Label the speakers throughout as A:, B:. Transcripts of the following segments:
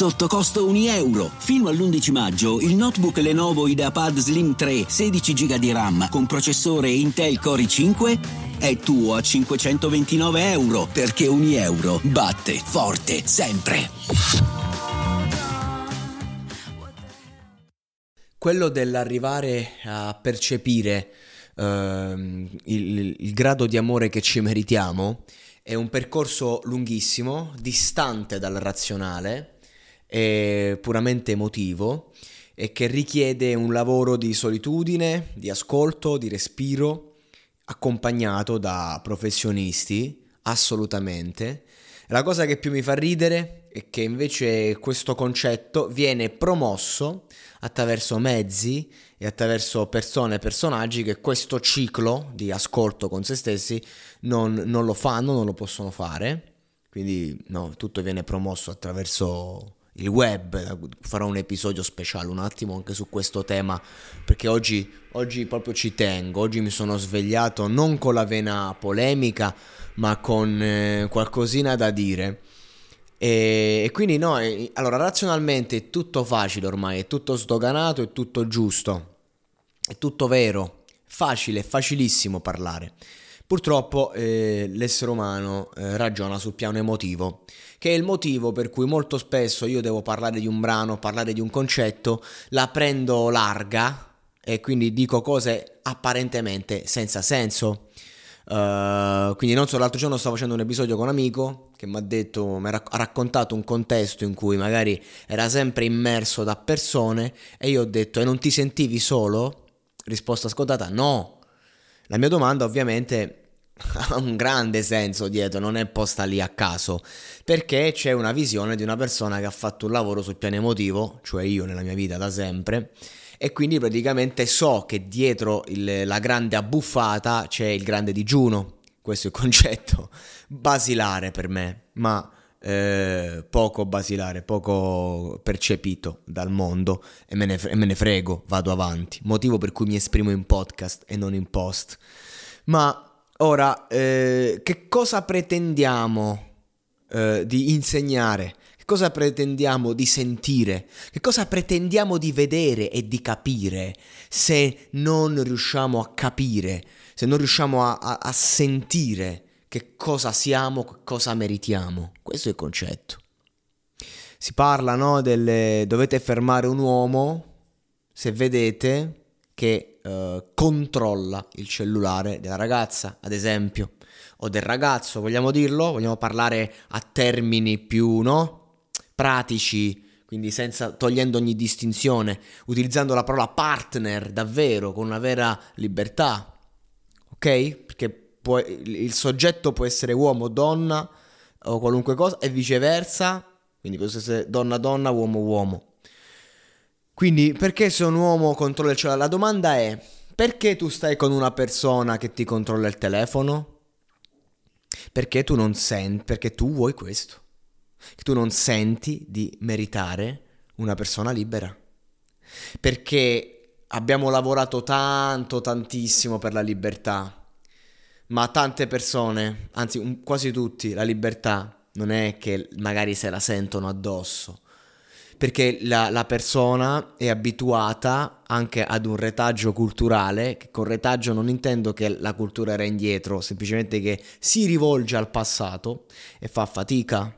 A: sotto costo 1 euro. Fino all'11 maggio il notebook Lenovo IdeaPad Slim 3 16 GB di RAM con processore Intel Core i5 è tuo a 529 euro perché 1 euro batte forte sempre.
B: Quello dell'arrivare a percepire uh, il, il grado di amore che ci meritiamo è un percorso lunghissimo, distante dal razionale e puramente emotivo e che richiede un lavoro di solitudine, di ascolto, di respiro, accompagnato da professionisti, assolutamente. La cosa che più mi fa ridere è che invece questo concetto viene promosso attraverso mezzi e attraverso persone e personaggi che questo ciclo di ascolto con se stessi non, non lo fanno, non lo possono fare. Quindi no, tutto viene promosso attraverso il web. Farò un episodio speciale un attimo anche su questo tema perché oggi, oggi proprio ci tengo. Oggi mi sono svegliato non con la vena polemica ma con eh, qualcosina da dire. E, e quindi no, e, allora razionalmente è tutto facile ormai, è tutto sdoganato, è tutto giusto, è tutto vero, facile, facilissimo parlare. Purtroppo eh, l'essere umano eh, ragiona sul piano emotivo, che è il motivo per cui molto spesso io devo parlare di un brano, parlare di un concetto, la prendo larga e quindi dico cose apparentemente senza senso. Uh, quindi non so, l'altro giorno stavo facendo un episodio con un amico che mi ha detto, mi ha raccontato un contesto in cui magari era sempre immerso da persone e io ho detto e non ti sentivi solo? Risposta scontata no. La mia domanda ovviamente ha un grande senso dietro, non è posta lì a caso, perché c'è una visione di una persona che ha fatto un lavoro sul piano emotivo, cioè io nella mia vita da sempre, e quindi praticamente so che dietro il, la grande abbuffata c'è il grande digiuno. Questo è il concetto basilare per me, ma eh, poco basilare, poco percepito dal mondo e me, ne, e me ne frego, vado avanti. Motivo per cui mi esprimo in podcast e non in post. Ma ora, eh, che cosa pretendiamo eh, di insegnare cosa pretendiamo di sentire, che cosa pretendiamo di vedere e di capire se non riusciamo a capire, se non riusciamo a, a, a sentire che cosa siamo, che cosa meritiamo. Questo è il concetto. Si parla, no, delle... dovete fermare un uomo se vedete che uh, controlla il cellulare della ragazza, ad esempio, o del ragazzo, vogliamo dirlo? Vogliamo parlare a termini più, no? pratici, quindi senza, togliendo ogni distinzione, utilizzando la parola partner davvero, con una vera libertà, ok? Perché può, il soggetto può essere uomo, donna o qualunque cosa e viceversa, quindi può essere donna, donna, uomo, uomo. Quindi perché se un uomo controlla il cellulare? La domanda è perché tu stai con una persona che ti controlla il telefono? Perché tu non senti, perché tu vuoi questo che tu non senti di meritare una persona libera. Perché abbiamo lavorato tanto, tantissimo per la libertà, ma tante persone, anzi quasi tutti, la libertà non è che magari se la sentono addosso, perché la, la, persona è abituata anche ad un retaggio culturale, che con retaggio non intendo che la cultura era indietro, semplicemente che si rivolge al passato e fa fatica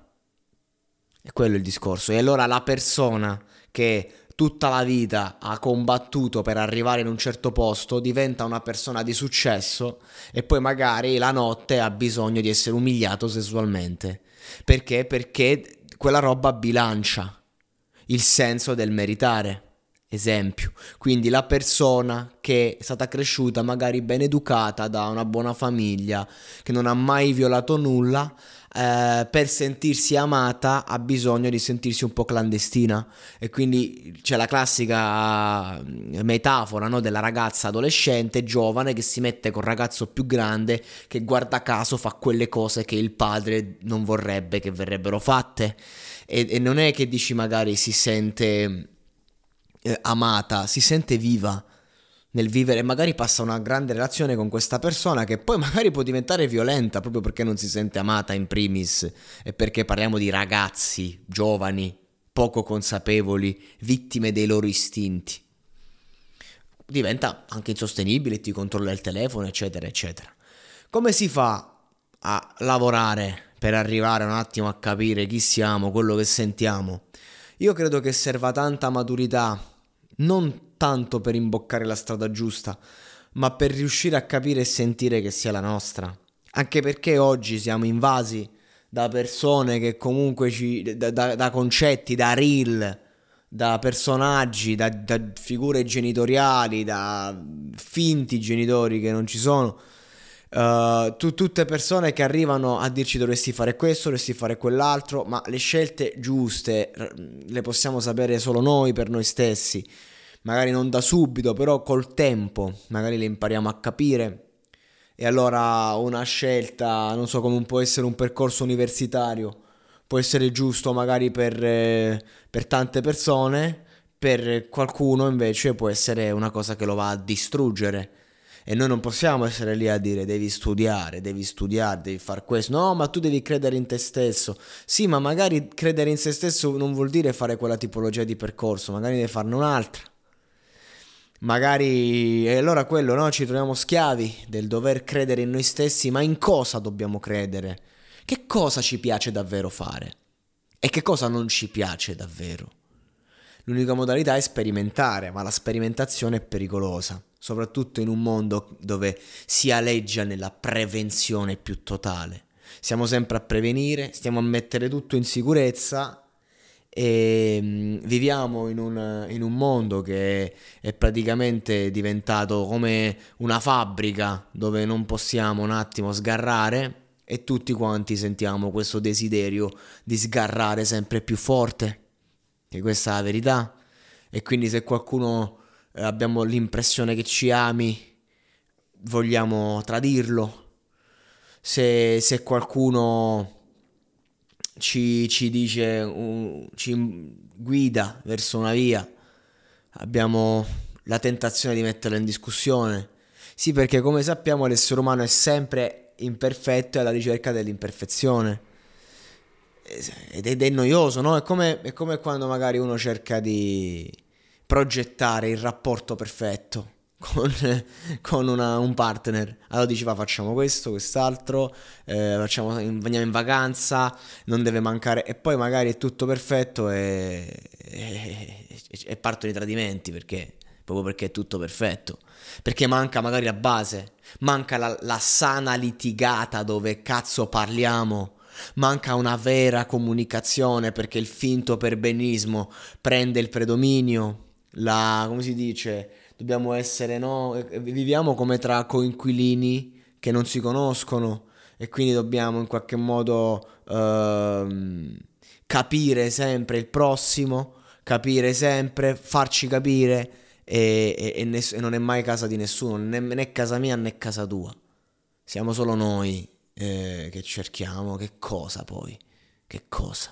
B: è quello il discorso. E allora la persona che tutta la vita ha combattuto per arrivare in un certo posto diventa una persona di successo e poi magari la notte ha bisogno di essere umiliato sessualmente. Perché? Perché quella roba bilancia il senso del meritare. Esempio, quindi la persona che è stata cresciuta magari ben educata da una buona famiglia, che non ha mai violato nulla, eh, per sentirsi amata ha bisogno di sentirsi un po' clandestina. E quindi c'è la classica mm, metafora no, della ragazza adolescente giovane che si mette con il ragazzo più grande che guarda caso fa quelle cose che il padre non vorrebbe che verrebbero fatte e, e non è che dici magari si sente eh, amata, si sente viva nel vivere, magari passa una grande relazione con questa persona che poi magari può diventare violenta proprio perché non si sente amata in primis e perché parliamo di ragazzi giovani poco consapevoli, vittime dei loro istinti. Diventa anche insostenibile, ti controlla il telefono, eccetera, eccetera. Come si fa a lavorare per arrivare un attimo a capire chi siamo, quello che sentiamo? Io credo che serva tanta maturità, non tanto per imboccare la strada giusta, ma per riuscire a capire e sentire che sia la nostra. Anche perché oggi siamo invasi da persone che comunque ci. da, da, da concetti, da reel, da personaggi, da, da, figure genitoriali, da finti genitori che non ci sono. Uh, tu, tutte persone che arrivano a dirci dovresti fare questo, dovresti fare quell'altro, ma le scelte giuste le possiamo sapere solo noi per noi stessi magari non da subito, però col tempo, magari le impariamo a capire. E allora una scelta, non so come può essere un percorso universitario, può essere giusto magari per, eh, per tante persone, per qualcuno invece può essere una cosa che lo va a distruggere. E noi non possiamo essere lì a dire devi studiare, devi studiare, devi fare questo. No, ma tu devi credere in te stesso. Sì, ma magari credere in se stesso non vuol dire fare quella tipologia di percorso, magari devi farne un'altra magari e allora quello no? ci troviamo schiavi del dover credere in noi stessi, ma in cosa dobbiamo credere? Che cosa ci piace davvero fare? E che cosa non ci piace davvero? L'unica modalità è sperimentare, ma la sperimentazione è pericolosa, soprattutto in un mondo dove si aleggia nella prevenzione più totale. Siamo sempre a prevenire, stiamo a mettere tutto in sicurezza e mm, viviamo in un, in un, mondo che è praticamente diventato come una fabbrica dove non possiamo un attimo sgarrare e tutti quanti sentiamo questo desiderio di sgarrare sempre più forte, che questa è la verità. E quindi se qualcuno abbiamo l'impressione che ci ami, vogliamo tradirlo. Se, se qualcuno ci, ci dice, uh, ci guida verso una via, abbiamo la tentazione di metterla in discussione. Sì, perché come sappiamo l'essere umano è sempre imperfetto e alla ricerca dell'imperfezione. Ed è, noioso, no? È come, è come quando magari uno cerca di progettare il rapporto perfetto con, con una, un partner. Allora dici va facciamo questo, quest'altro, eh, facciamo, andiamo in vacanza, non deve mancare e poi magari è tutto perfetto e, e, e partono i tradimenti perché proprio perché è tutto perfetto. Perché manca magari la base, manca la, la sana litigata dove cazzo parliamo. Manca una vera comunicazione perché il finto perbenismo prende il predominio, la, come si dice, dobbiamo essere, no? Viviamo come tra coinquilini che non si conoscono e quindi dobbiamo in qualche modo uh, capire sempre il prossimo, capire sempre, farci capire e, e, e, ness- e, non è mai casa di nessuno, né, né, casa mia né casa tua. Siamo solo noi eh, che cerchiamo, che cosa poi? Che cosa?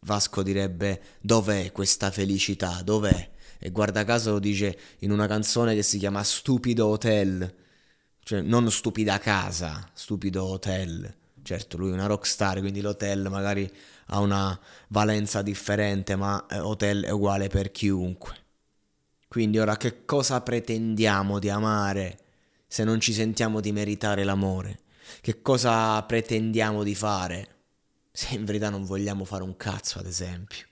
B: Vasco direbbe dov'è questa felicità? Dov'è? e guarda caso lo dice in una canzone che si chiama Stupido Hotel, cioè non stupida casa, stupido hotel. Certo, lui è una rockstar, quindi l'hotel magari ha una valenza differente, ma eh, hotel è uguale per chiunque. Quindi ora che cosa pretendiamo di amare se non ci sentiamo di meritare l'amore? Che cosa pretendiamo di fare se in verità non vogliamo fare un cazzo, ad esempio?